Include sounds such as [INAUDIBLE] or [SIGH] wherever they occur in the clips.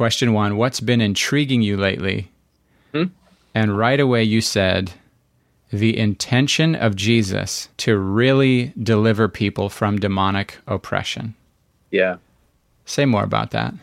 question one, what's been intriguing you lately? Hmm? And right away you said, the intention of Jesus to really deliver people from demonic oppression. Yeah. Say more about that.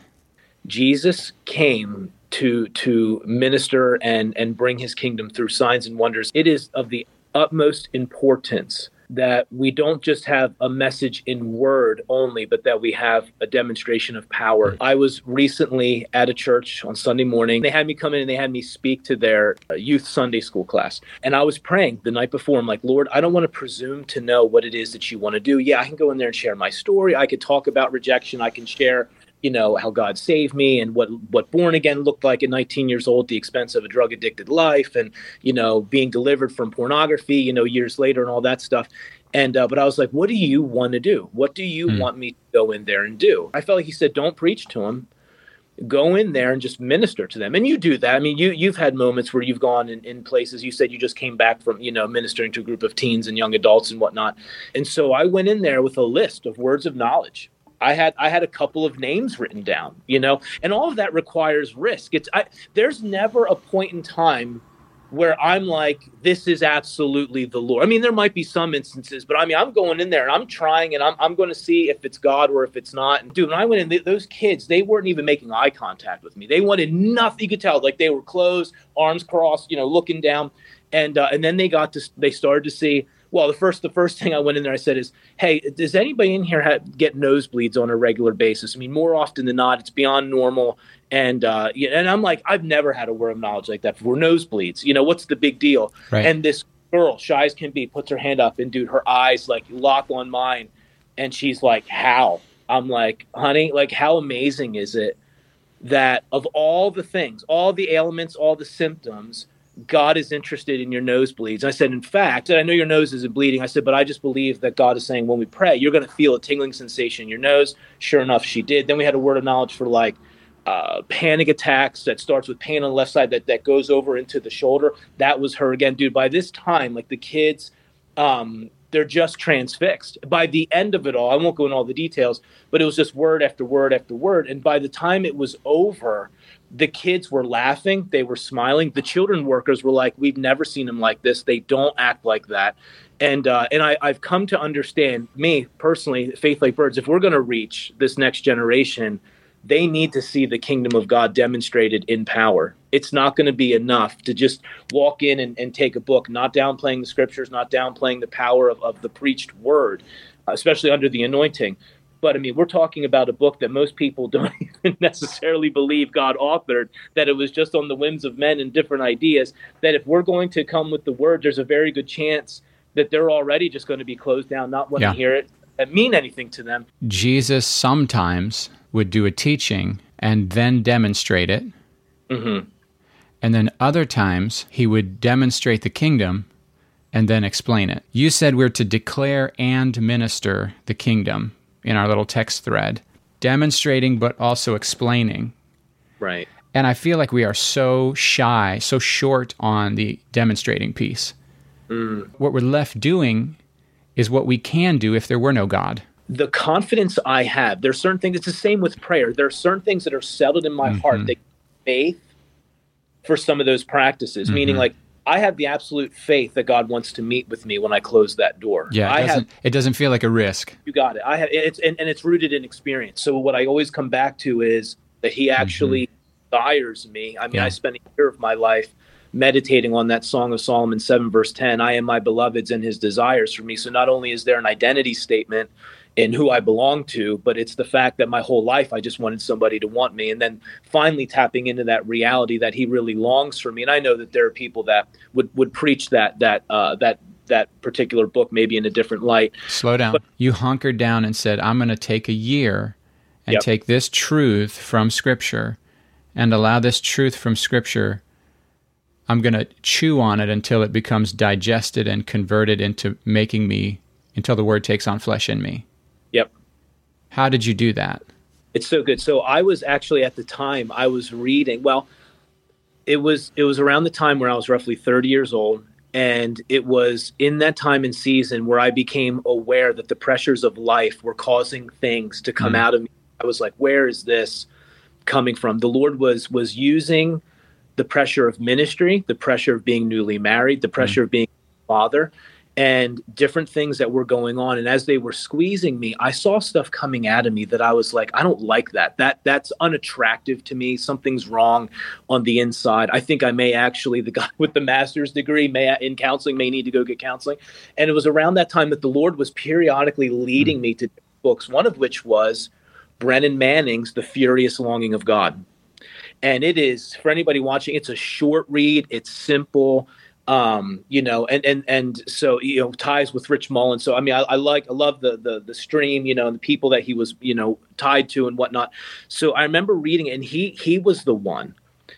Jesus came to to minister and and bring his kingdom through signs and wonders. It is of the utmost importance that we don't just have a message in word only, but that we have a demonstration of power. I was recently at a church on Sunday morning. They had me come in and they had me speak to their uh, youth Sunday school class. And I was praying the night before. I'm like, Lord, I don't want to presume to know what it is that you want to do. Yeah, I can go in there and share my story. I could talk about rejection. I can share you know how God saved me and what what born again looked like at 19 years old, the expense of a drug addicted life, and you know being delivered from pornography, you know years later and all that stuff. And uh, but I was like, what do you want to do? What do you mm. want me to go in there and do? I felt like he said, don't preach to him. Go in there and just minister to them, and you do that. I mean, you you've had moments where you've gone in, in places. You said you just came back from you know ministering to a group of teens and young adults and whatnot. And so I went in there with a list of words of knowledge I had I had a couple of names written down, you know, and all of that requires risk. It's I, there's never a point in time where I'm like, this is absolutely the Lord. I mean, there might be some instances, but I mean, I'm going in there and I'm trying and I'm, I'm going to see if it's God or if it's not. And dude, when I went in, those kids, they weren't even making eye contact with me. They wanted nothing. You could tell, like they were closed, arms crossed, you know, looking down. And uh, and then they got to, they started to see well, the first the first thing I went in there, I said is, "Hey, does anybody in here have, get nosebleeds on a regular basis? I mean, more often than not, it's beyond normal." And uh, and I'm like, I've never had a word of knowledge like that before. Nosebleeds, you know, what's the big deal? Right. And this girl, shy as can be, puts her hand up, and dude, her eyes like lock on mine, and she's like, "How?" I'm like, "Honey, like, how amazing is it that of all the things, all the ailments, all the symptoms." God is interested in your nosebleeds. I said, in fact, I know your nose isn't bleeding. I said, but I just believe that God is saying when we pray, you're going to feel a tingling sensation in your nose. Sure enough, she did. Then we had a word of knowledge for like uh, panic attacks that starts with pain on the left side that, that goes over into the shoulder. That was her again, dude. By this time, like the kids, um, they're just transfixed. By the end of it all, I won't go into all the details, but it was just word after word after word. And by the time it was over, the kids were laughing they were smiling the children workers were like we've never seen them like this they don't act like that and uh, and I, i've come to understand me personally faith like birds if we're going to reach this next generation they need to see the kingdom of god demonstrated in power it's not going to be enough to just walk in and, and take a book not downplaying the scriptures not downplaying the power of, of the preached word especially under the anointing but I mean, we're talking about a book that most people [LAUGHS] don't even necessarily believe God authored, that it was just on the whims of men and different ideas. That if we're going to come with the word, there's a very good chance that they're already just going to be closed down, not want yeah. to hear it, and mean anything to them. Jesus sometimes would do a teaching and then demonstrate it. Mm-hmm. And then other times he would demonstrate the kingdom and then explain it. You said we're to declare and minister the kingdom in our little text thread, demonstrating but also explaining. Right. And I feel like we are so shy, so short on the demonstrating piece. Mm. What we're left doing is what we can do if there were no God. The confidence I have, there's certain things, it's the same with prayer. There are certain things that are settled in my mm-hmm. heart that faith for some of those practices, mm-hmm. meaning like I have the absolute faith that God wants to meet with me when I close that door. Yeah, it, doesn't, have, it doesn't feel like a risk. You got it. I have it's and, and it's rooted in experience. So what I always come back to is that He actually mm-hmm. desires me. I mean, yeah. I spent a year of my life meditating on that Song of Solomon seven verse ten. I am my beloved's and His desires for me. So not only is there an identity statement in who I belong to, but it's the fact that my whole life I just wanted somebody to want me. And then finally tapping into that reality that he really longs for me. And I know that there are people that would, would preach that, that, uh, that, that particular book maybe in a different light. Slow down. But, you hunkered down and said, I'm going to take a year and yep. take this truth from Scripture and allow this truth from Scripture. I'm going to chew on it until it becomes digested and converted into making me, until the Word takes on flesh in me. How did you do that? It's so good. So I was actually at the time I was reading. Well, it was it was around the time where I was roughly 30 years old and it was in that time and season where I became aware that the pressures of life were causing things to come mm. out of me. I was like, where is this coming from. The Lord was was using the pressure of ministry, the pressure of being newly married, the pressure mm. of being a father, and different things that were going on. And as they were squeezing me i saw stuff coming out of me that i was like i don't like that. That that's unattractive to me. Something's wrong on the inside. I think i may actually the guy [LAUGHS] with the master's degree may in counseling may need to go get counseling. And it was around that time that the lord was periodically leading me to books one of which was brennan manning's the furious longing of god. And it is for anybody watching it's a short read. It's simple um, you know, and and and so you know ties with Rich Mullins. So I mean, I, I, like I love the the the stream, you know, and the people that he was you know tied to and whatnot. So I remember reading, and he he was the one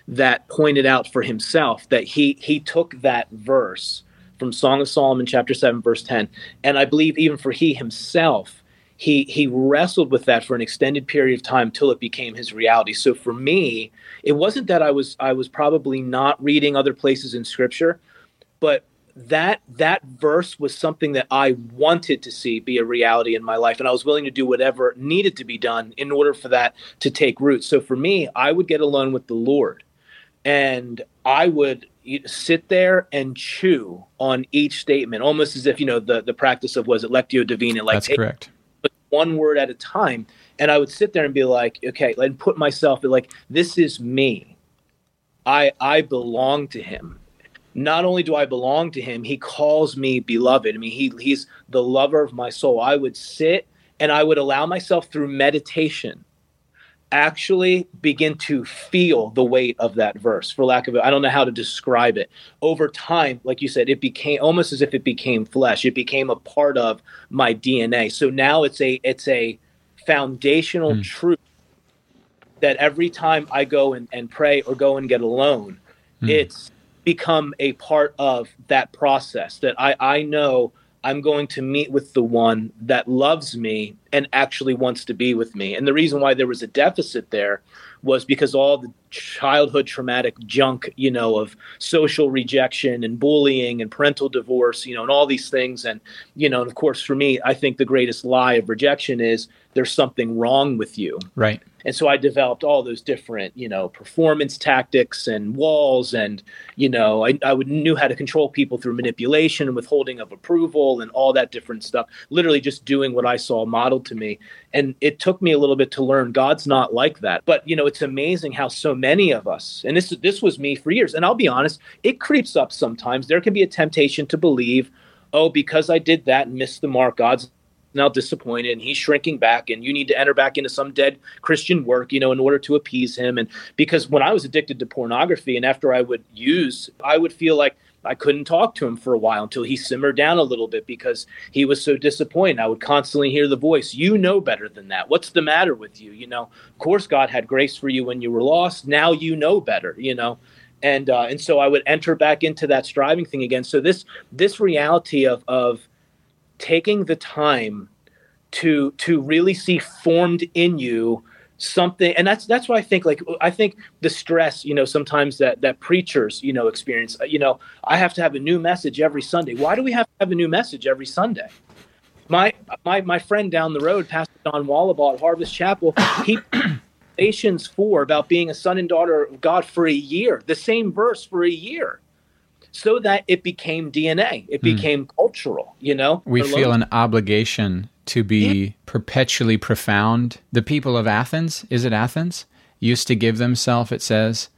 that pointed out for himself that he he took that verse from Song of Solomon chapter seven verse ten, and I believe even for he himself. He, he wrestled with that for an extended period of time till it became his reality. So for me, it wasn't that I was I was probably not reading other places in scripture but that that verse was something that I wanted to see be a reality in my life, and I was willing to do whatever needed to be done in order for that to take root. So for me, I would get alone with the Lord, and I would sit there and chew on each statement, almost as if you know the the practice of was it lectio divina, like that's correct, but one word at a time. And I would sit there and be like, okay, and put myself like, this is me. I I belong to Him not only do I belong to him, he calls me beloved. I mean, he, he's the lover of my soul. I would sit and I would allow myself through meditation actually begin to feel the weight of that verse for lack of it i don't know how to describe it over time like you said it became almost as if it became flesh it became a part of my dna so now it's a it's a foundational mm. truth that every time i go and, and pray or go and get alone mm. it's become a part of that process that I, I know I'm going to meet with the one that loves me and actually wants to be with me. And the reason why there was a deficit there was because all the childhood traumatic junk, you know, of social rejection and bullying and parental divorce, you know, and all these things. And, you know, and of course, for me, I think the greatest lie of rejection is there's something wrong with you. Right. And so I developed all those different, you know, performance tactics and walls, and you know, I, I would knew how to control people through manipulation and withholding of approval and all that different stuff. Literally, just doing what I saw modeled to me. And it took me a little bit to learn God's not like that. But you know, it's amazing how so many of us, and this this was me for years. And I'll be honest, it creeps up sometimes. There can be a temptation to believe, oh, because I did that and missed the mark, God's now disappointed and he's shrinking back and you need to enter back into some dead christian work you know in order to appease him. And because when i was addicted to pornography and after i would use i would feel like i couldn't talk to him for a while until he simmered down a little bit because he was so disappointed. I would constantly hear the voice you know better than that. What's the matter with you? You know of course god had grace for you when you were lost. Now you know better you know. And uh, and so i would enter back into that striving thing again. So this this reality of of taking the time to to really see formed in you something and that's that's why i think like i think the stress you know sometimes that that preachers you know experience uh, you know i have to have a new message every sunday. Why do we have to have a new message every sunday? My my my friend down the road pastor don wallabaugh at harvest chapel he [COUGHS] Galatians 4 about being a son and daughter of god for a year the same verse for a year so that it became DNA. It hmm. became mm. cultural, you know? We feel an obligation to be yeah. perpetually profound. The people of Athens, is it Athens? Used to give themselves, it says,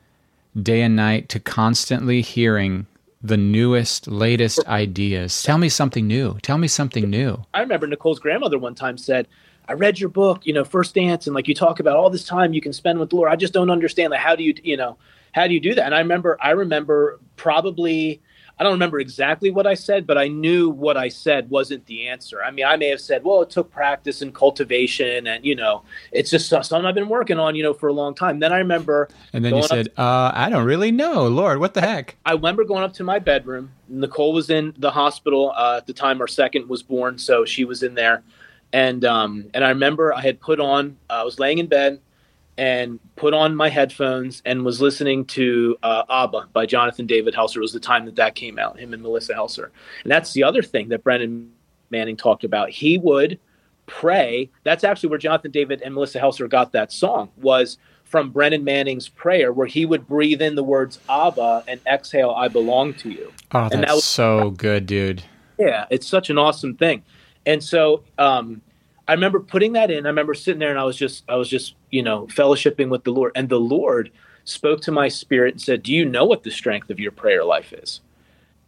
day and night to constantly hearing the newest, latest ideas. Tell me something new. Tell me something new. I remember Nicole's grandmother one time said, I read your book, you know, First Dance, and like you talk about all this time you can spend with the Lord. I just don't understand. Like, how do you, you know, how do you do that? And I remember, I remember probably, I don't remember exactly what I said, but I knew what I said wasn't the answer. I mean, I may have said, well, it took practice and cultivation, and you know, it's just something I've been working on, you know, for a long time. Then I remember, and then you said, to, uh, I don't really know, Lord, what the heck? I remember going up to my bedroom. Nicole was in the hospital uh, at the time. Our second was born, so she was in there, and um, and I remember I had put on. Uh, I was laying in bed and put on my headphones and was listening to uh, ABBA by Jonathan David Helser. It was the time that that came out, him and Melissa Helser. And that's the other thing that Brennan Manning talked about. He would pray. That's actually where Jonathan David and Melissa Helser got that song was from Brennan Manning's prayer, where he would breathe in the words Abba and exhale, I belong to you. Oh, that's that was, so good, dude. Yeah, it's such an awesome thing. And so um, I remember putting that in. I remember sitting there and I was just, I was just, you know, fellowshipping with the Lord. And the Lord spoke to my spirit and said, Do you know what the strength of your prayer life is?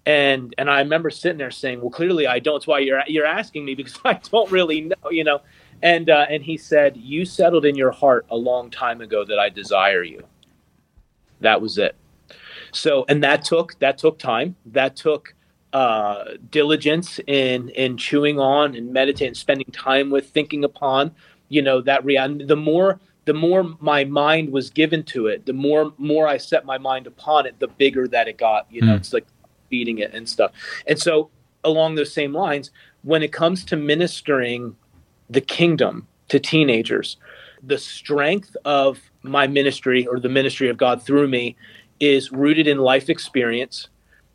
And and I remember sitting there saying, Well, clearly I don't. It's why you're you're asking me because [LAUGHS] I don't really know, you know. And uh, and he said, "You settled in your heart a long time ago that I desire you." That was it. So, and that took that took time. That took uh, diligence in in chewing on and meditating, spending time with, thinking upon. You know that reality. The more the more my mind was given to it, the more more I set my mind upon it, the bigger that it got. You know, mm. it's like feeding it and stuff. And so, along those same lines, when it comes to ministering the kingdom to teenagers. The strength of my ministry or the ministry of God through me is rooted in life experience,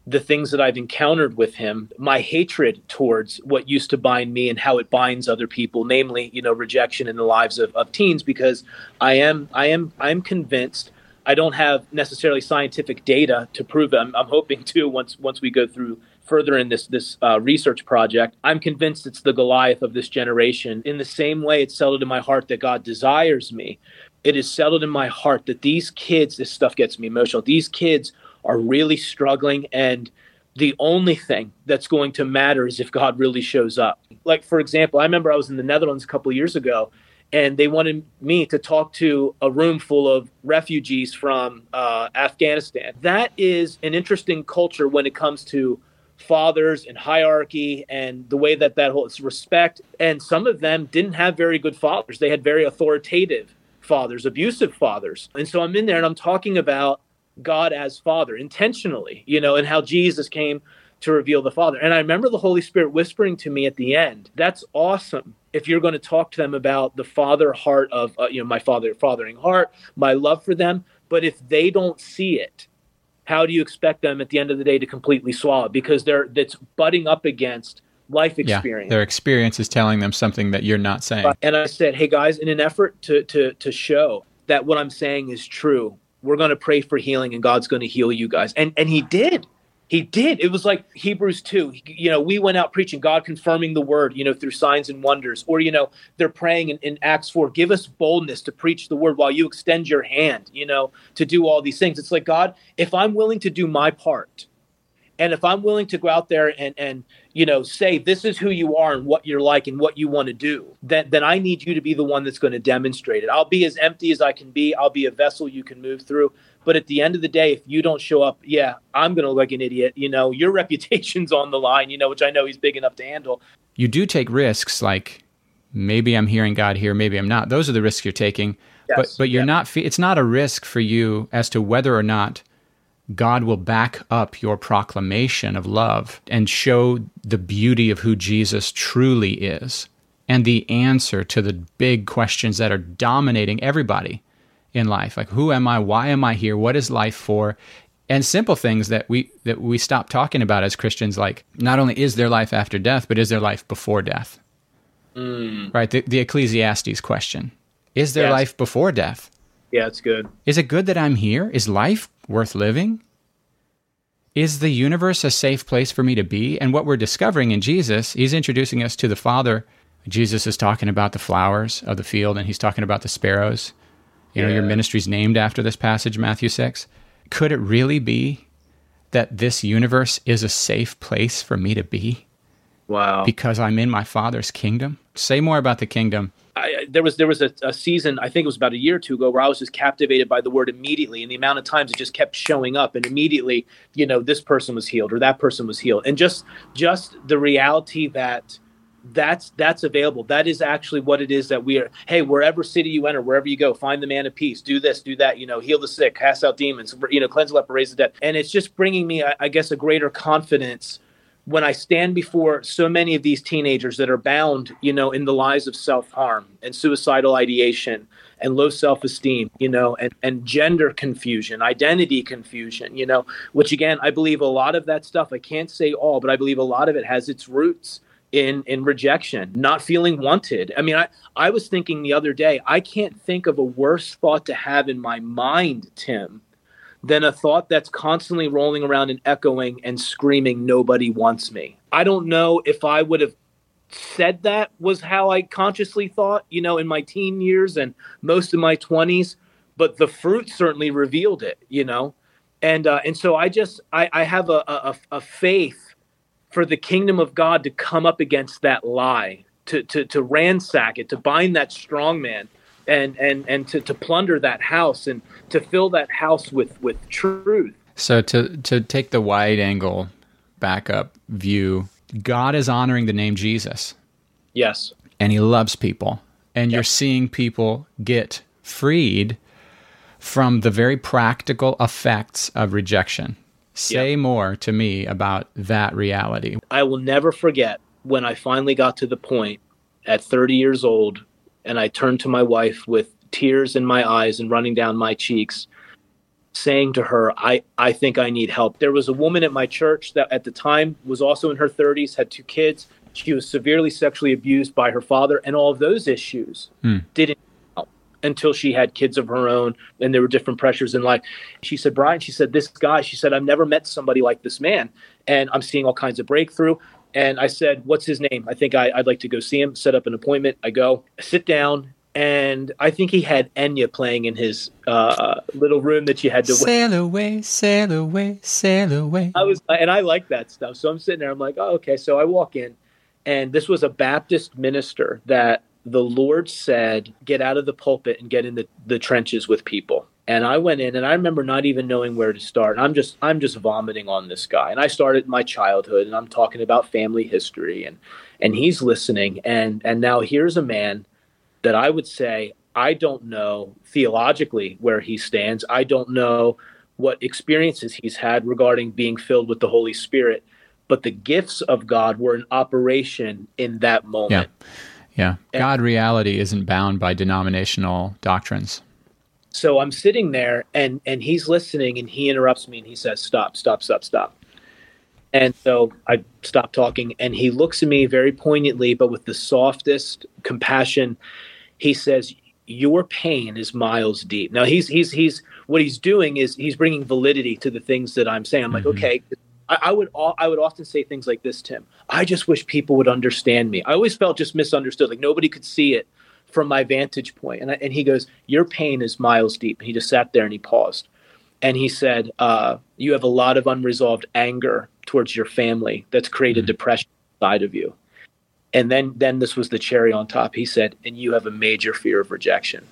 the things that I've encountered with him, my hatred towards what used to bind me and how it binds other people, namely, you know, rejection in the lives of, of teens, because I am I am I'm convinced I don't have necessarily scientific data to prove it. I'm, I'm hoping to once once we go through further in this this uh, research project, I'm convinced it's the Goliath of this generation. In the same way, it's settled in my heart that God desires me. It is settled in my heart that these kids, this stuff gets me emotional. These kids are really struggling, and the only thing that's going to matter is if God really shows up. Like for example, I remember I was in the Netherlands a couple years ago, and they wanted me to talk to a room full of refugees from uh, Afghanistan. That is an interesting culture when it comes to fathers and hierarchy and the way that that holds respect. And some of them didn't have very good fathers. They had very authoritative fathers, abusive fathers. And so I'm in there and I'm talking about God as Father intentionally, you know, and how Jesus came to reveal the Father. And I remember the Holy Spirit whispering to me at the end, that's awesome. If you're going to talk to them about the father heart of, uh, you know, my father, fathering heart, my love for them, but if they don't see it, how do you expect them at the end of the day to completely swallow? Because they're that's butting up against life experience. Yeah, their experience is telling them something that you're not saying. And I said, "Hey guys, in an effort to to to show that what I'm saying is true, we're going to pray for healing and God's going to heal you guys." And and he did. He did. It was like Hebrews 2. You know, we went out preaching, God confirming the word, you know, through signs and wonders. Or, you know, they're praying in, in, Acts 4, give us boldness to preach the word while you extend your hand, you know, to do all these things. It's like, God, if I'm willing to do my part, and if I'm willing to go out there and, and you know, say this is who you are and what you're like and what you want to do, then then I need you to be the one that's going to demonstrate it. I'll be as empty as I can be. I'll be a vessel you can move through. But at the end of the day, if you don't show up, yeah, I'm going to look like an idiot. You know, your [LAUGHS] reputation's on the line, you know, which I know he's big enough to handle. You do take risks like maybe I'm hearing God here, maybe I'm not. Those are the risks you're taking. Yes. But but you're not it's not a risk for you as to whether or not God will back up your proclamation of love and show the beauty of who Jesus truly is. And the answer to the big questions that are dominating everybody in life like who am i? Why am i here? What is life for? And simple things that we that we stop talking about as christians like not only is there life after death but is there life before death? Mm. right? The, the, ecclesiastes question. Is there yes. life before death? Yeah it's good. Is it good that i'm here? Is life worth living is the universe a safe place for me to be and what we're discovering in jesus he's introducing us to the father jesus is talking about the flowers of the field and he's talking about the sparrows you know, your ministry's named after this passage, Matthew 6. Could it really be that this universe is a safe place for me to be? Wow. Because I'm in my Father's kingdom? Say more about the kingdom. I, there was there was a, a, season I think it was about a year or two ago where I was just captivated by the word immediately and the amount of times it just kept showing up and immediately you know this person was healed or that person was healed. And just just the reality that that's that's available. That is actually what it is that we are hey wherever city you enter wherever you go find the man of peace do this do that you know heal the sick cast out demons you know cleanse the leper raise the dead. And it's just bringing me I, I guess a greater confidence when i stand before so many of these teenagers that are bound you know in the lies of self-harm and suicidal ideation and low self-esteem you know and, and gender confusion identity confusion you know which again i believe a lot of that stuff i can't say all but i believe a lot of it has its roots in in rejection, not feeling wanted. I mean, I I was thinking the other day, I can't think of a worse thought to have in my mind, Tim, than a thought that's constantly rolling around and echoing and screaming nobody wants me. I don't know if I would have said that was how I consciously thought, you know, in my teen years and most of my 20s, but the fruit certainly revealed it, you know. And uh, and so I just I, I have a, a, a faith for the kingdom of God to come up against that lie, to to to ransack it, to bind that strong man, and and and to, to plunder that house and to fill that house with with truth. So to to take the wide angle backup view, God is honoring the name Jesus. Yes. And he loves people. And you're seeing people get freed from the very practical effects of rejection. Say yep. more to me about that reality. I will never forget when I finally got to the point at 30 years old and I turned to my wife with tears in my eyes and running down my cheeks saying to her I I think I need help. There was a woman at my church that at the time was also in her 30s, had two kids. She was severely sexually abused by her father and all of those issues mm. didn't until she had kids of her own and there were different pressures in life. She said, Brian, she said, this guy, she said, I've never met somebody like this man. And I'm seeing all kinds of breakthrough. And I said, What's his name? I think I, would like to go see him, set up an appointment. I go, sit down. And I think he had Enya playing in his uh, little room that you had to sail away, sail away, sail away. I was, and I like that stuff. So I'm sitting there. I'm like, oh, okay. So I walk in, and this was a Baptist minister that the Lord said, get out of the pulpit and get in the, the trenches with people. And I went in and I remember not even knowing where to start. I'm just I'm just vomiting on this guy. And I started my childhood and I'm talking about family history and and he's listening and and now here's a man that I would say I don't know theologically where he stands. I don't know what experiences he's had regarding being filled with the Holy Spirit, but the gifts of God were in operation in that moment. Yeah. Yeah. God reality isn't bound by denominational doctrines. So I'm sitting there and and he's listening and he interrupts me and he says, Stop, stop, stop, stop. And so I stop talking and he looks at me very poignantly, but with the softest compassion. He says, Your pain is miles deep. Now he's he's he's what he's doing is he's bringing validity to the things that I'm saying. I'm like, mm-hmm. okay, I, I would I would often say things like this, Tim. I just wish people would understand me. I always felt just misunderstood, like nobody could see it from my vantage point. And I, and he goes, "Your pain is miles deep." And he just sat there and he paused, and he said, uh, "You have a lot of unresolved anger towards your family that's created mm-hmm. depression inside of you." And then then this was the cherry on top. He said, "And you have a major fear of rejection."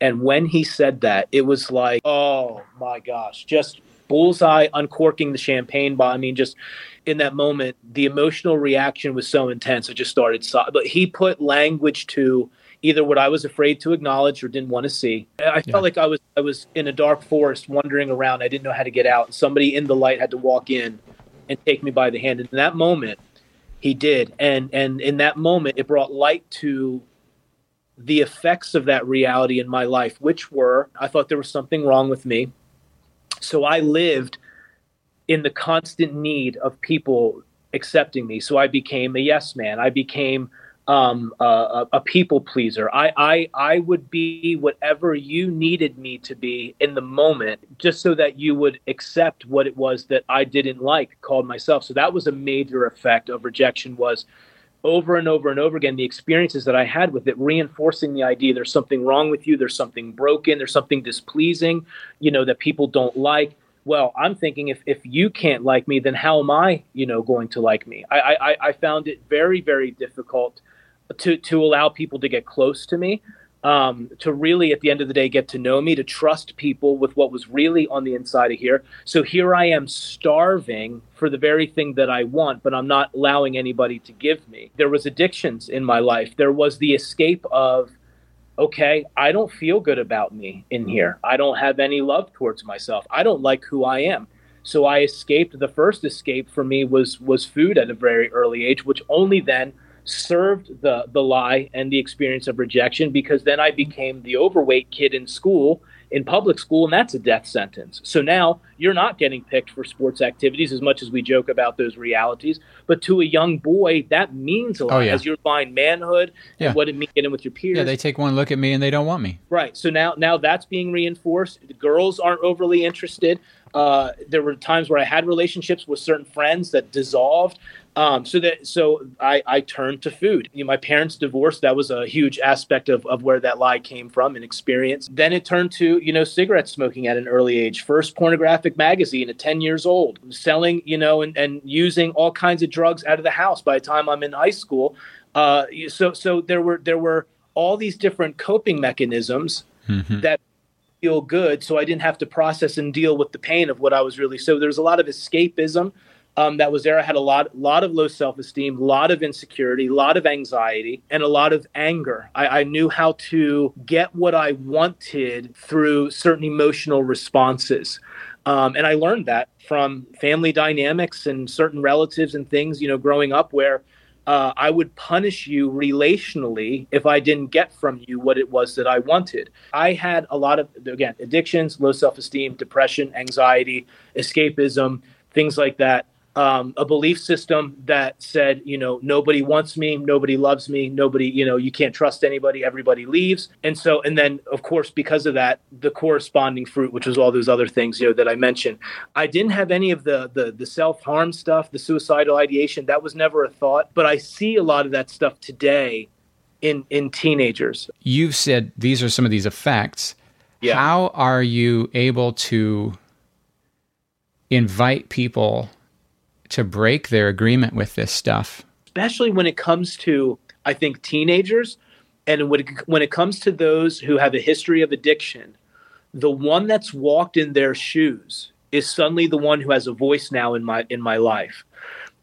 And when he said that, it was like, oh my gosh, just bullseye uncorking the champagne bottle. I mean, just in that moment, the emotional reaction was so intense. I just started, so- but he put language to either what I was afraid to acknowledge or didn't want to see. I yeah. felt like I was I was in a dark forest wandering around. I didn't know how to get out. And somebody in the light had to walk in and take me by the hand. And in that moment, he did. And and in that moment, it brought light to the effects of that reality in my life, which were I thought there was something wrong with me. So I lived in the constant need of people accepting me. So I became a yes man. I became um, a, a, people pleaser. I, I I would be whatever you needed me to be in the moment, just so that you would accept what it was that I didn't like, called myself. So that was a major effect of rejection. Was over and over and over again the experiences that I had with it, reinforcing the idea there's something wrong with you, there's something broken, there's something displeasing, you know, that people don't like. Well, I'm thinking if, if you can't like me, then how am I, you know, going to like me? I, I, I found it very, very difficult to, to allow people to get close to me um, to really, at the end of the day, get to know me, to trust people with what was really on the inside of here. So here I am starving for the very thing that I want, but I'm not allowing anybody to give me. There was addictions in my life. There was the escape of, okay, I don't feel good about me in here. I don't have any love towards myself. I don't like who I am. So I escaped. The first escape for me was was food at a very early age, which only then served the the lie and the experience of rejection because then I became the overweight kid in school in public school, and that's a death sentence. So now you're not getting picked for sports activities as much as we joke about those realities. But to a young boy, that means a lot oh, yeah. as you're buying manhood yeah. and what it means getting in with your peers. Yeah, they take one look at me and they don't want me. Right. So now now that's being reinforced. The girls aren't overly interested. Uh, there were times where I had relationships with certain friends that dissolved. Um, so that so I, I turned to food. You know, my parents divorced. That was a huge aspect of, of where that lie came from and experience. Then it turned to you know cigarette smoking at an early age. First pornographic magazine at ten years old. Selling you know and, and using all kinds of drugs out of the house by the time I'm in high school. Uh, so so there were there were all these different coping mechanisms mm-hmm. that feel good so i didn't have to process and deal with the pain of what i was really so there's a lot of escapism um, that was there. I had a lot lot of low self-esteem a lot of insecurity a lot of anxiety and a lot of anger. I, I knew how to get what i wanted through certain emotional responses. Um, and i learned that from family dynamics and certain relatives and things you know growing up where uh, I would punish you relationally if I didn't get from you what it was that I wanted. I had a lot of, again, addictions, low self esteem, depression, anxiety, escapism, things like that um, a belief system that said, you know, nobody wants me, nobody loves me, nobody, you know, you can't trust anybody, everybody leaves. And so, and then of course, because of that, the corresponding fruit, which was all those other things, you know, that I mentioned. I didn't have any of the the, the self harm stuff, the suicidal ideation. That was never a thought. But I see a lot of that stuff today in in teenagers. You've said these are some of these effects. Yeah. How are you able to invite people to break their agreement with this stuff. Especially when it comes to, I think, teenagers and when it, when it comes to those who have a history of addiction, the one that's walked in their shoes is suddenly the one who has a voice now in my in my life.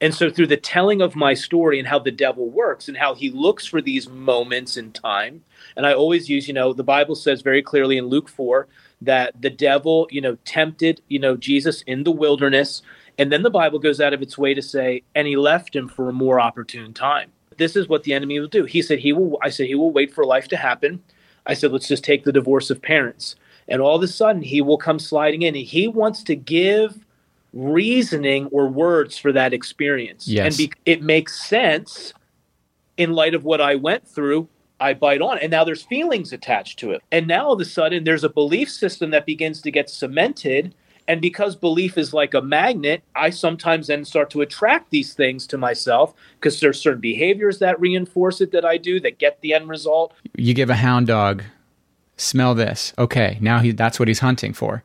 And so through the telling of my story and how the devil works and how he looks for these moments in time, and I always use, you know, the Bible says very clearly in Luke 4 that the devil, you know, tempted, you know, Jesus in the wilderness and then the Bible goes out of its way to say, and he left him for a more opportune time. This is what the enemy will do. He said he will I said he will wait for life to happen. I said, let's just take the divorce of parents. And all of a sudden he will come sliding in. And he wants to give reasoning or words for that experience. Yes. And be, it makes sense in light of what I went through I bite on. And now there's feelings attached to it. And now all of a sudden there's a belief system that begins to get cemented and because belief is like a magnet, I sometimes then start to attract these things to myself because there's certain behaviors that reinforce it that I do that get the end result. You give a hound dog, smell this. Okay, now he that's what he's hunting for.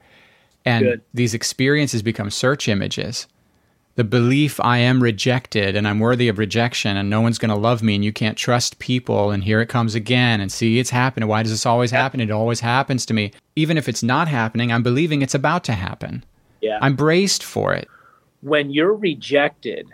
And Good. these experiences become search images the belief I am rejected and I'm worthy of rejection and no one's going to love me and you can't trust people and here it comes again and see it's happening. Why does this always happen? It always happens to me. Even if it's not happening, I'm believing it's about to happen. Yeah. I'm braced for it. When you're rejected,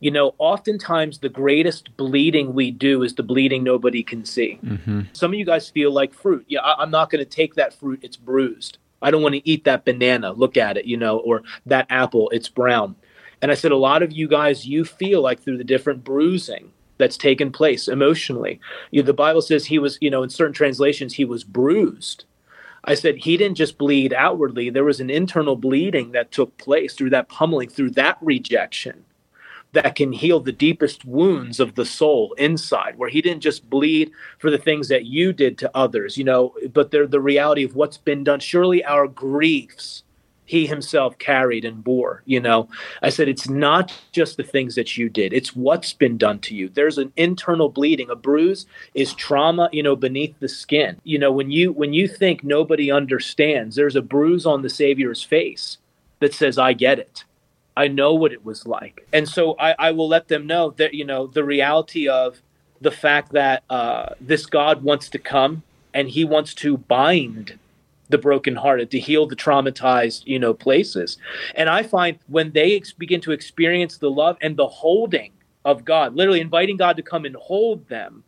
you know, oftentimes the greatest bleeding we do is the bleeding nobody can see. Mm-hmm. Some of you guys feel like fruit. Yeah, I, I'm not going to take that fruit. It's bruised. I don't want to eat that banana. Look at it, you know, or that apple. It's brown and I said, a lot of you guys, you feel like through the different bruising that's taken place emotionally. You the Bible says he was, you know, in certain translations, he was bruised. I said he didn't just bleed outwardly. There was an internal bleeding that took place through that pummeling, through that rejection that can heal the deepest wounds of the soul inside, where he didn't just bleed for the things that you did to others, you know, but they're the reality of what's been done. Surely our griefs he himself carried and bore you know? I said it's not just the things that you did it's what's been done to you. There's an internal bleeding. A bruise is trauma you know beneath the skin. You know when you when you think nobody understands there's a bruise on the savior's face that says i get it. I know what it was like. And so i, I will let them know that you know the reality of the fact that uh, this god wants to come and he wants to bind the brokenhearted, to heal the traumatized, you know, places. And I find when they ex- begin to experience the love and the holding of God, literally inviting God to come and hold them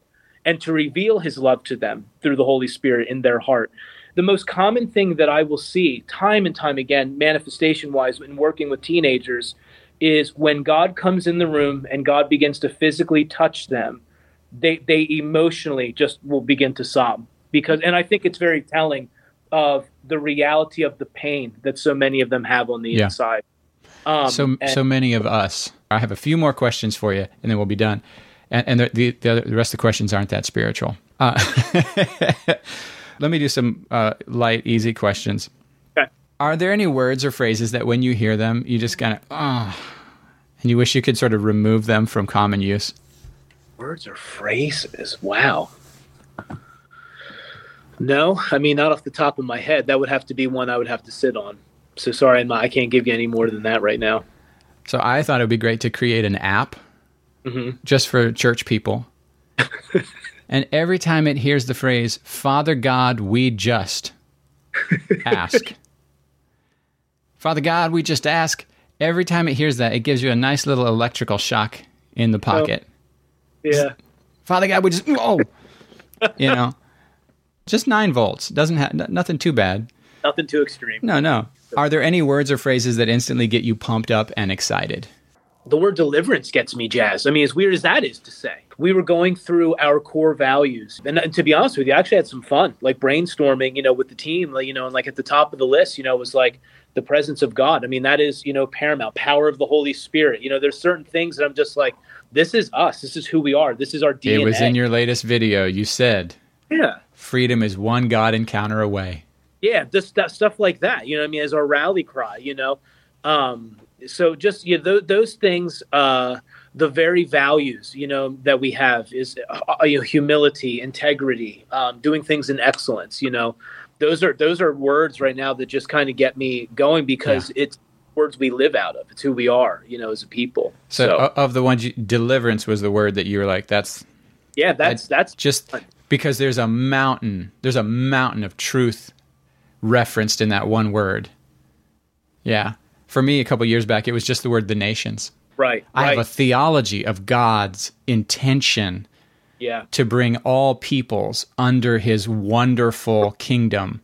and to reveal his love to them through the Holy Spirit in their heart. The most common thing that I will see time and time again, manifestation wise, in working with teenagers, is when God comes in the room and God begins to physically touch them, they, they emotionally just will begin to sob. Because, and I think it's very telling of the reality of the pain that so many of them have on the Yeah. inside. Um, so and- so many of us. I have a few more questions for you, and then we'll be done. And, and the, the the other- the rest of the questions aren't that spiritual. Uh, [LAUGHS] let me do some uh, light, easy questions. Okay. Are there any words or phrases that when you hear them, you just kind of ah, and you wish you could sort of remove them from common use? words or phrases. Wow. No, I mean not off the top of my head. That would have to be one I would have to sit on. So sorry, I can't give you any more than that right now. So I thought it would be great to create an app Mhm. just for church people. [LAUGHS] and every time it hears the phrase, Father God, we just ask. [LAUGHS] Father God, we just ask. Every time it hears that, it gives you a nice little electrical shock in the pocket. Yeah. Father God, we just, oh, you know, just nine volts. Doesn't have nothing too bad. Nothing too extreme. No, no. Are there any words or phrases that instantly get you pumped up and excited? the word deliverance gets me jazzed. I mean, as weird as that is to say, we were going through our core values, and, and to be honest with you, I actually had some fun, like brainstorming, you know, with the team, like, you know, and like at the top of the list, you know, was like the presence of God. I mean, that is, you know, paramount. Power of the Holy Spirit. You know, there's certain things that I'm just like, this is us. This is who we are. This is our DNA. It was in your latest video. You said yeah. Freedom is one God encounter away. yeah just that stuff like that you know i mean as our rally cry you know? Um so just you know, th- those things uh the very values you know that we have is uh, you know humility integrity um doing things in excellence you know? Those are those are words right now that just kind of get me going because it's words we live out of. It's who we are you know as a people. So, so, of the ones, you, deliverance was the word that you were like, that's yeah that's that's just because there's a mountain, there's a mountain of truth referenced in that one word. Yeah. For me, a couple years back, it was just the word the nations. right I right have a theology of God's intention yeah to bring all peoples under his wonderful kingdom.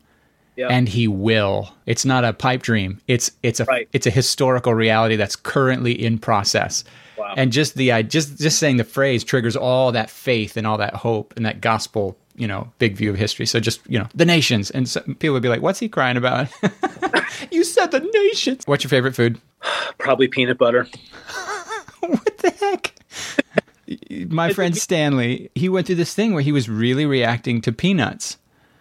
Yeah and he will. It's not a pipe dream. It's it's a Right. it's a historical reality that's currently in process. Wow. And just the just just saying the phrase triggers all that faith and all that hope and that gospel, you know, big view of history. So just you know the nations, and so people would be like, "What's he crying about?" [LAUGHS] you said the nations. What's your favorite food? [SIGHS] probably peanut butter [LAUGHS] what the heck? [LAUGHS] My friend Stanley, he went through this thing where he was really reacting to peanuts.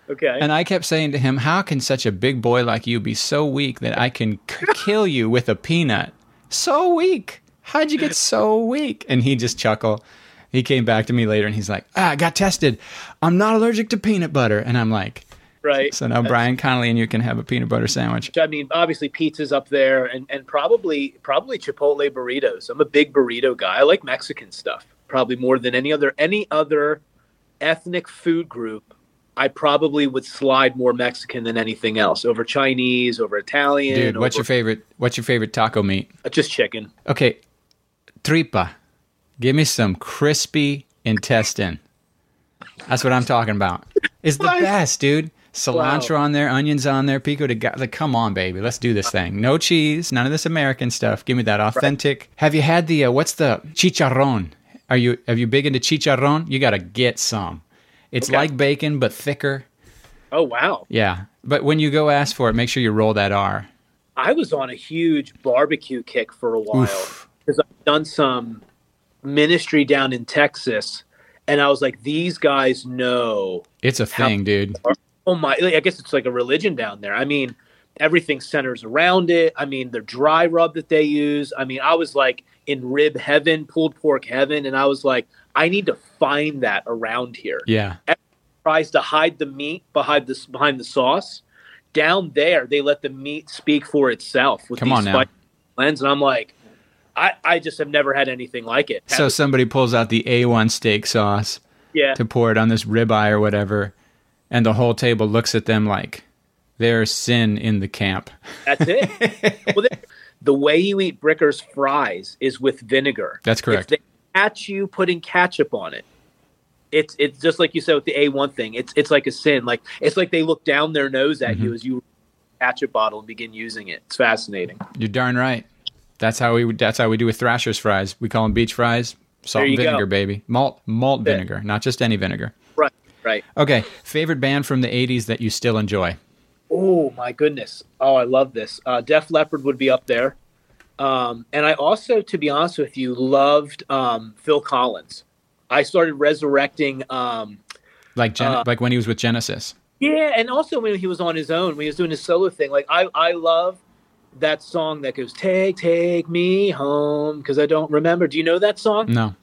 Okay And I kept saying to him, How can such a big boy like you be so weak that I can k- [LAUGHS] kill you with a peanut? So weak. How'd you get so weak? And he just chuckled. He came back to me later and he's like, ah, I got tested. I'm not allergic to peanut butter. And I'm like, right So now Brian Connolly and you can have a peanut butter sandwich. I mean, obviously pizza's up there, and, and probably probably Chipotle burritos. I'm a big burrito guy. I like Mexican stuff probably more than any other any other ethnic food group. I probably would slide more Mexican than anything else over Chinese, over Italian. Dude, what's your favorite? What's your favorite taco meat? Just chicken. Okay, tripa. Give me some crispy intestine. That's what I'm talking about. It's the best, dude. Cilantro Wow. on there, onions on there, pico de gallo. Like, come on, baby, let's do this thing. No cheese, none of this American stuff. Give me that authentic. Have you had the uh, what's the chicharron? Are you have you big into chicharron? You got to get some. It's Okay. like bacon but thicker. Oh wow! Yeah, but when you go ask for it, make sure you roll that R. I was on a huge barbecue kick for a while because I've done some ministry down in Texas, and I was like, these guys know It's a thing, dude. oh my i guess it's like a religion down there i mean everything centers around it i mean the dry rub that they use i mean i was like in rib heaven pulled pork heaven and i was like i need to find that around here Yeah. Everyone tries to hide the meat behind the behind the sauce down there they let the meat speak for itself with Come these on now. blends and i'm like I, I just have never had anything like it. So somebody pulls out the A1 steak sauce yeah, to pour it on this ribeye or whatever, and the whole table looks at them like there's sin in the camp. that's it. [LAUGHS] well, the, the way you eat Bricker's fries is with vinegar. That's correct. If they catch you putting ketchup on it, it's it's just like you said with the A1 thing. It's it's like a sin. Like it's like they look down their nose at Mm-hmm. you as you ketchup bottle and begin using it. It's fascinating. You're darn right. That's how we. That's how we do with Thrasher's fries. We call them beach fries. Salt and you go. vinegar, baby. Malt, malt Yeah. vinegar, not just any vinegar. Right, right. Okay, favorite band from the '80s that you still enjoy? Oh my goodness! Oh, I love this. Uh, Def Leppard would be up there, um, and I also, to be honest with you, loved um, Phil Collins. I started resurrecting, um, like Gen- uh, like when he was with Genesis. Yeah, and also when he was on his own, when he was doing his solo thing. Like I, I love that song that goes "Take, Take Me Home" because I don't remember. Do you know that song? No.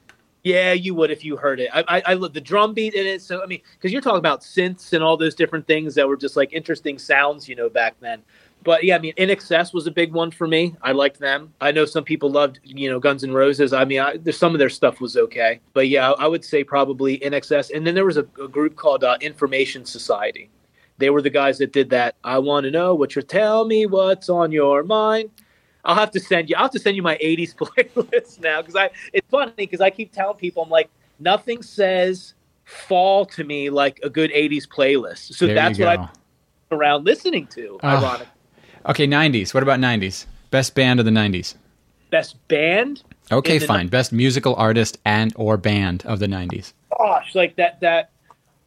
Yeah, you would if you heard it. I, I, I love the drum beat in it. So I mean, because you're talking about synths and all those different things that were just like interesting sounds, you know, back then. But yeah, I mean, INXS was a big one for me. I liked them. I know some people loved, you know, Guns N' Roses. I mean, I, some of their stuff was okay, but yeah, I would say probably INXS. And then there was a, a group called uh, Information Society. They were the guys that did that. I want to know what you're. Tell me what's on your mind. I'll have to send you. I'll have to send you my '80s [LAUGHS] playlist now because I. It's funny because I keep telling people I'm like nothing says fall to me like a good '80s playlist. So there that's what I'm around listening to. Uh, ironic. Okay, '90s. What about '90s? Best band of the '90s. Best band. Okay, fine. Best musical artist and or band of the '90s. Gosh, like that. That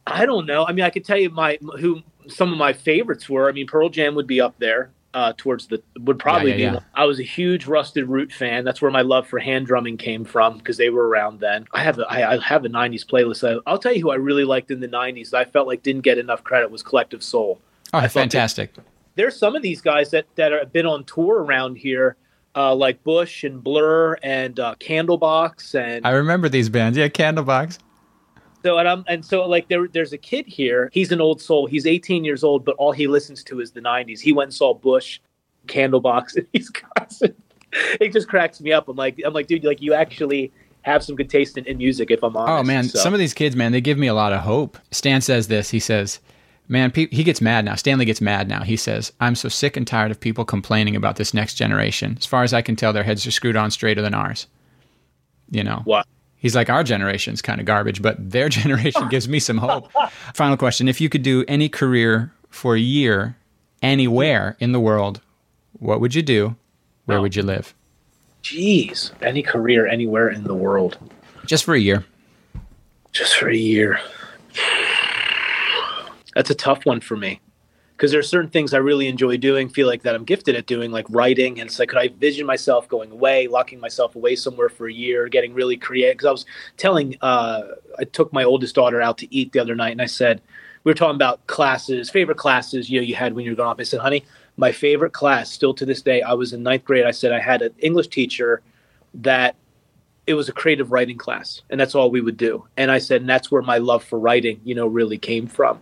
I don't know. I mean, I could tell you my who some of my favorites were. I mean, Pearl Jam would be up there uh, towards the would probably yeah, yeah, be. Yeah. I was a huge Rusted Root fan. That's where my love for hand drumming came from because they were around then. I have a, I, I have a '90s playlist. I, will tell you who I really liked in the '90s. I felt like didn't get enough credit was Collective Soul. Oh, fantastic! There's some of these guys that that have been on tour around here. Uh, like Bush and Blur and uh, Candlebox and I remember these bands. Yeah, Candlebox. So and I'm and so like there there's a kid here. He's an old soul. He's 18 years old, but all he listens to is the 90s. He went and saw Bush, Candlebox, [LAUGHS] and he's constant. It just cracks me up. I'm like I'm like dude, like you actually have some good taste in, in music. If I'm honest. Oh man, so. some of these kids, man, they give me a lot of hope. Stan says this. He says. Man, he gets mad now. Stanley gets mad now. He says, I'm so sick and tired of people complaining about this next generation. As far as I can tell, their heads are screwed on straighter than ours. You know? What? He's like, our generation's kind of garbage, but their [LAUGHS] generation gives me some hope. Final question If you could do any career for a year anywhere in the world, what would you do? Where oh. would you live? Jeez, any career anywhere in the world. Just for a year. Just for a year. That's a tough one for me because there are certain things I really enjoy doing, feel like that I'm gifted at doing, like writing. And it's like, could I vision myself going away, locking myself away somewhere for a year, getting really creative? Because I was telling, uh, I took my oldest daughter out to eat the other night, and I said, we were talking about classes, favorite classes you know you had when you were growing up. I said, honey, my favorite class, still to this day, I was in ninth grade. I said I had an English teacher that it was a creative writing class, and that's all we would do. And I said, and that's where my love for writing, you know, really came from.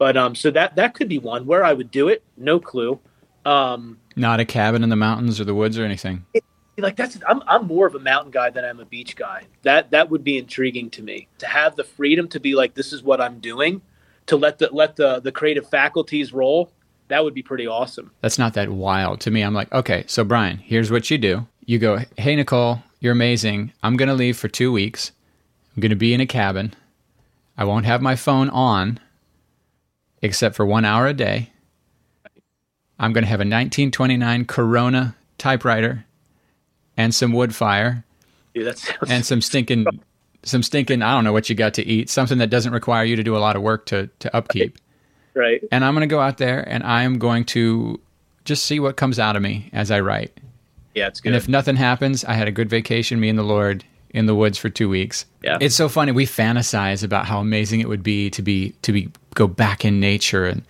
But um, so that that could be one where I would do it. No clue. Um, Not a cabin in the mountains or the woods or anything. It, like that's I'm I'm more of a mountain guy than I'm a beach guy. That that would be intriguing to me to have the freedom to be like this is what I'm doing, to let the let the the creative faculties roll. That would be pretty awesome. That's not that wild to me. I'm like, okay, so Brian, here's what you do. You go, hey Nicole, you're amazing. I'm gonna leave for two weeks. I'm gonna be in a cabin. I won't have my phone on except for one hour a day. I'm going to have a 1929 Corona typewriter and some wood fire Dude, and some stinking, some stinking. I don't know what you got to eat. Something that doesn't require you to do a lot of work to to upkeep. Right. And I'm going to go out there and I am going to just see what comes out of me as I write. Yeah, it's good. And if nothing happens, I had a good vacation, me and the Lord, in the woods for two weeks. Yeah. It's so funny. We fantasize about how amazing it would be to be to be go back in nature and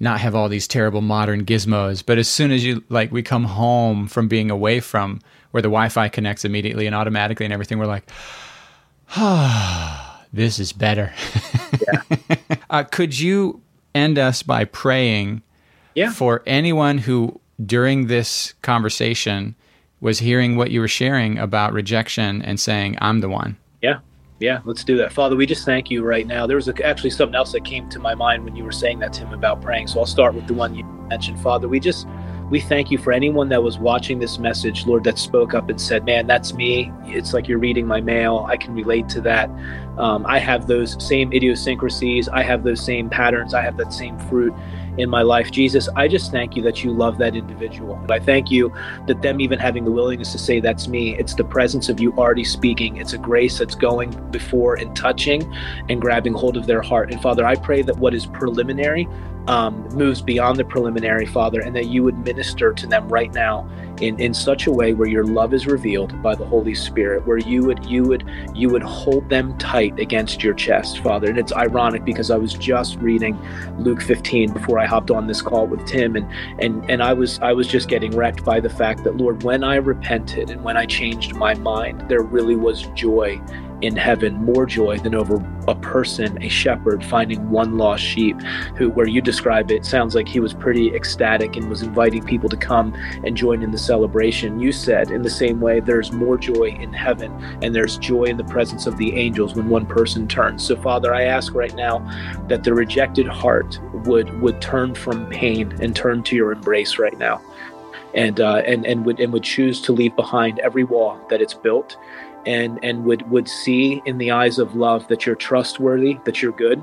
not have all these terrible modern gizmos. But as soon as you like we come home from being away from where the Wi-Fi connects immediately and automatically and everything, we're like, ah, [SIGHS] this is better. Yeah. [LAUGHS] uh, could you end us by praying yeah. for anyone who during this conversation was hearing what you were sharing about rejection and saying, I'm the one. Yeah. Yeah, let's do that. Father, we just thank you right now. There was actually something else that came to my mind when you were saying that to him about praying. So I'll start with the one you mentioned. Father, we just we thank you for anyone that was watching this message, Lord, that spoke up and said, Man, that's me. It's like you're reading my mail. I can relate to that. Um, I have those same idiosyncrasies. I have those same patterns. I have that same fruit in my life. Jesus, I just thank you that you love that individual. I thank you that them even having the willingness to say, That's me, it's the presence of you already speaking. It's a grace that's going before and touching and grabbing hold of their heart. And Father, I pray that what is preliminary um, moves beyond the preliminary, Father, and that you would minister to them right now in, in such a way where your love is revealed by the Holy Spirit, where you would you would you would hold them tight against your chest, Father. And it's ironic because I was just reading Luke 15 before I hopped on this call with Tim, and and and I was I was just getting wrecked by the fact that Lord, when I repented and when I changed my mind, there really was joy in heaven more joy than over a person, a shepherd, finding one lost sheep, who, where you describe it, sounds like he was pretty ecstatic and was inviting people to come and join in the celebration. You said, in the same way, there's more joy in heaven and there's joy in the presence of the angels when one person turns. So, Father, I ask right now that the rejected heart would would turn from pain and turn to your embrace right now. And, uh, and and would and would choose to leave behind every wall that it's built and and would would see in the eyes of love that you're trustworthy, that you're good,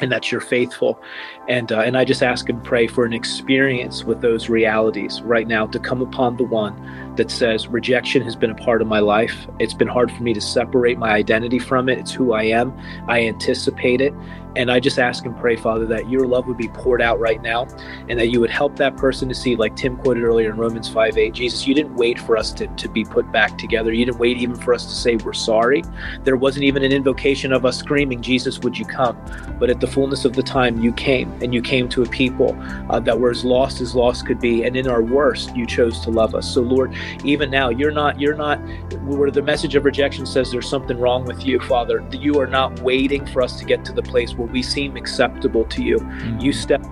and that you're faithful. And uh, and I just ask and pray for an experience with those realities right now to come upon the one that says rejection has been a part of my life. It's been hard for me to separate my identity from it. It's who I am. I anticipate it. And I just ask and pray, Father, that your love would be poured out right now and that you would help that person to see, like Tim quoted earlier in Romans 5 8, Jesus, you didn't wait for us to, to be put back together. You didn't wait even for us to say we're sorry. There wasn't even an invocation of us screaming, Jesus, would you come? But at the fullness of the time, you came and you came to a people uh, that were as lost as lost could be. And in our worst, you chose to love us. So, Lord, even now, you're not, you're not, where the message of rejection says there's something wrong with you, Father, you are not waiting for us to get to the place where we seem acceptable to you. Mm-hmm. You step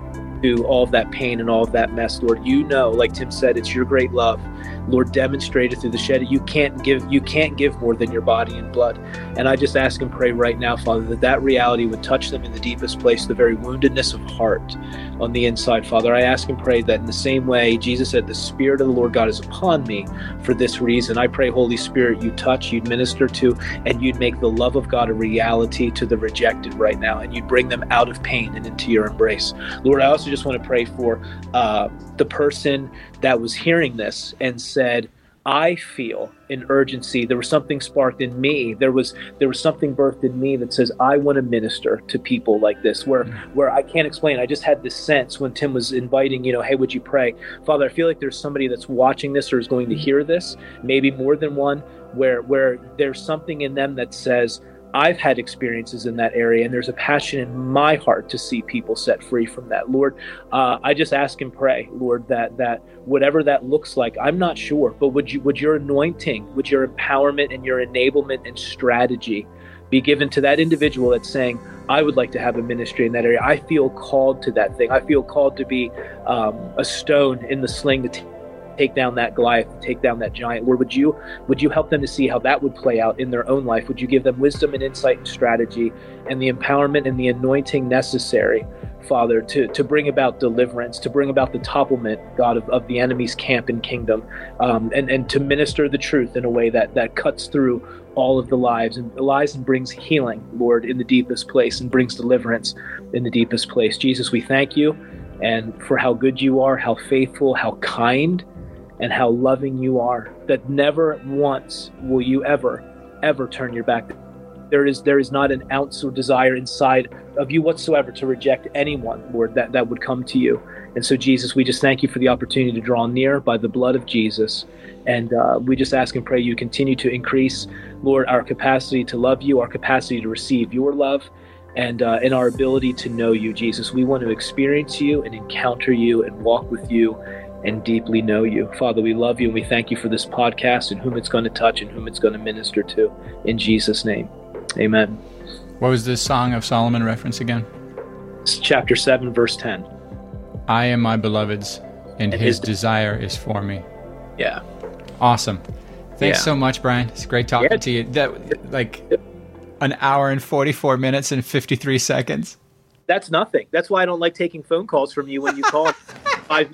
through all of that pain and all of that mess, Lord. You know, like Tim said, it's your great love Lord, demonstrated through the shed. You can't give you can't give more than your body and blood. And I just ask and pray right now, Father, that that reality would touch them in the deepest place, the very woundedness of heart on the inside, Father. I ask and pray that in the same way Jesus said, "The Spirit of the Lord God is upon me for this reason." I pray, Holy Spirit, you touch, you'd minister to, and you'd make the love of God a reality to the rejected right now, and you'd bring them out of pain and into your embrace, Lord. I also just want to pray for uh, the person that was hearing this and said, I feel an urgency. There was something sparked in me. There was there was something birthed in me that says I want to minister to people like this. Where mm-hmm. where I can't explain. I just had this sense when Tim was inviting, you know, hey, would you pray, Father? I feel like there's somebody that's watching this or is going to hear this, maybe more than one, where where there's something in them that says I've had experiences in that area, and there's a passion in my heart to see people set free from that. Lord, uh, I just ask and pray, Lord, that that whatever that looks like, I'm not sure, but would you would your anointing, would your empowerment and your enablement and strategy be given to that individual that's saying, I would like to have a ministry in that area. I feel called to that thing. I feel called to be um, a stone in the sling to take down that Goliath, take down that giant. Lord, would you would you help them to see how that would play out in their own life? Would you give them wisdom and insight and strategy and the empowerment and the anointing necessary, Father, to, to bring about deliverance, to bring about the topplement, God, of, of the enemy's camp and kingdom, um, and, and to minister the truth in a way that, that cuts through all of the lives and lies and brings healing, Lord, in the deepest place and brings deliverance in the deepest place. Jesus, we thank you and for how good you are, how faithful, how kind and how loving you are, that never once will you ever, ever turn your back. There is there is not an ounce of desire inside of you whatsoever to reject anyone, Lord, that, that would come to you. And so, Jesus, we just thank you for the opportunity to draw near by the blood of Jesus. And uh, we just ask and pray you continue to increase, Lord, our capacity to love you, our capacity to receive your love, and uh, in our ability to know you, Jesus. We want to experience you and encounter you and walk with you and deeply know you. Father, we love you and we thank you for this podcast and whom it's going to touch and whom it's going to minister to. In Jesus' name, amen. What was this Song of Solomon reference again? It's chapter 7, verse 10. I am my beloved's, and, and his, his desire is for me. Yeah. Awesome. Thanks yeah. so much, Brian. It's great talking yeah. to you. That like an hour and 44 minutes and 53 seconds. That's nothing. That's why I don't like taking phone calls from you when you call [LAUGHS] five